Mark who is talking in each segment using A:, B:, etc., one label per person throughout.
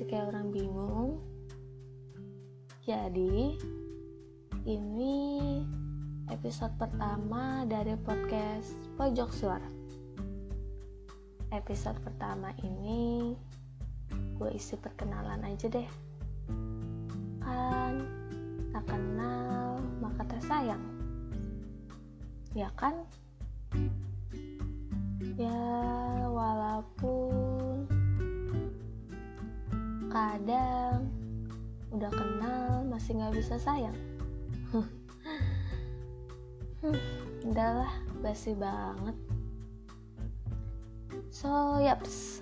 A: masih kayak orang bingung. Jadi, ini episode pertama dari podcast Pojok Suara. Episode pertama ini gue isi perkenalan aja deh. Kan tak kenal maka tak sayang. Ya kan? Kenal masih nggak bisa sayang. Hmm, udahlah, basi banget. So, yaps.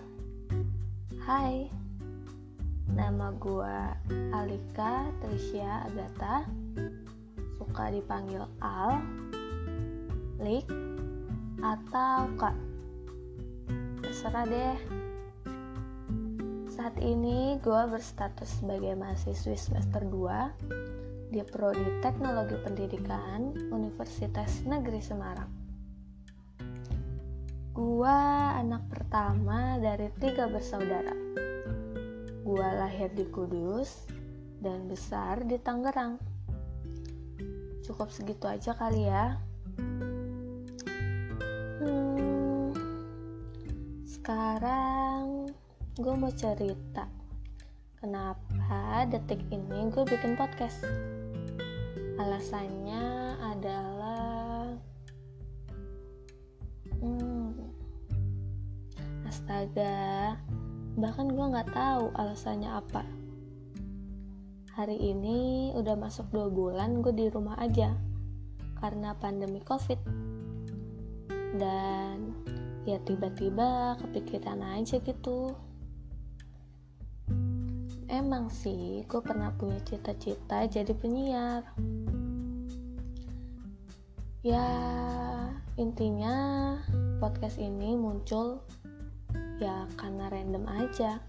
A: Hai. Nama gua Alika Tricia Agatha. Suka dipanggil Al, Lik, atau Kak. Terserah deh. Saat ini gua berstatus sebagai mahasiswi semester 2 di Prodi Teknologi Pendidikan Universitas Negeri Semarang. Gua anak pertama dari tiga bersaudara. Gua lahir di Kudus dan besar di Tangerang. Cukup segitu aja kali ya. Hmm, sekarang gue mau cerita kenapa detik ini gue bikin podcast. Alasannya adalah hmm, astaga bahkan gue nggak tahu alasannya apa. Hari ini udah masuk dua bulan gue di rumah aja karena pandemi covid. Dan ya tiba-tiba kepikiran aja gitu emang sih gue pernah punya cita-cita jadi penyiar. Ya intinya podcast ini muncul ya karena random aja.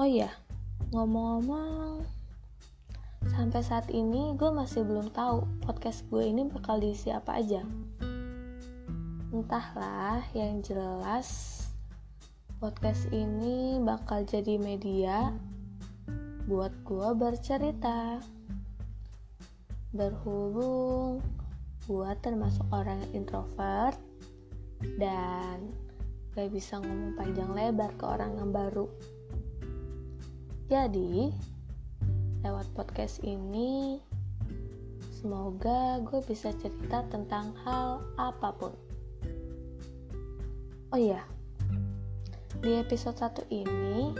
A: Oh iya ngomong-ngomong sampai saat ini gue masih belum tahu podcast gue ini bakal diisi apa aja. Entahlah yang jelas podcast ini bakal jadi media buat gue bercerita. Berhubung gue termasuk orang introvert dan gak bisa ngomong panjang lebar ke orang yang baru. Jadi, lewat podcast ini, semoga gue bisa cerita tentang hal apa pun. Oh iya, di episode 1 ini,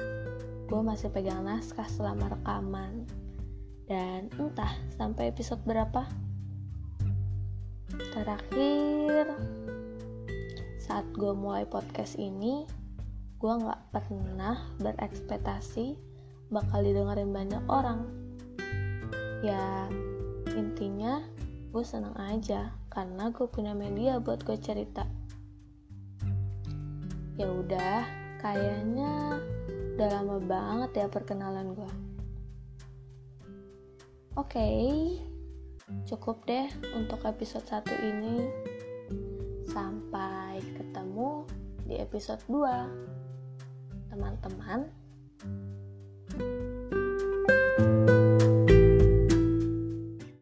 A: gue masih pegang naskah selama rekaman. Dan entah sampai episode berapa. Terakhir, saat gue mulai podcast ini, gue gak pernah berekspektasi bakal didengerin banyak orang. Ya, intinya gue seneng aja karena gue punya media buat gue cerita. Ya udah, Kayaknya udah lama banget ya perkenalan gue. Oke, okay, cukup deh untuk episode 1 ini. Sampai ketemu di episode 2. Teman-teman,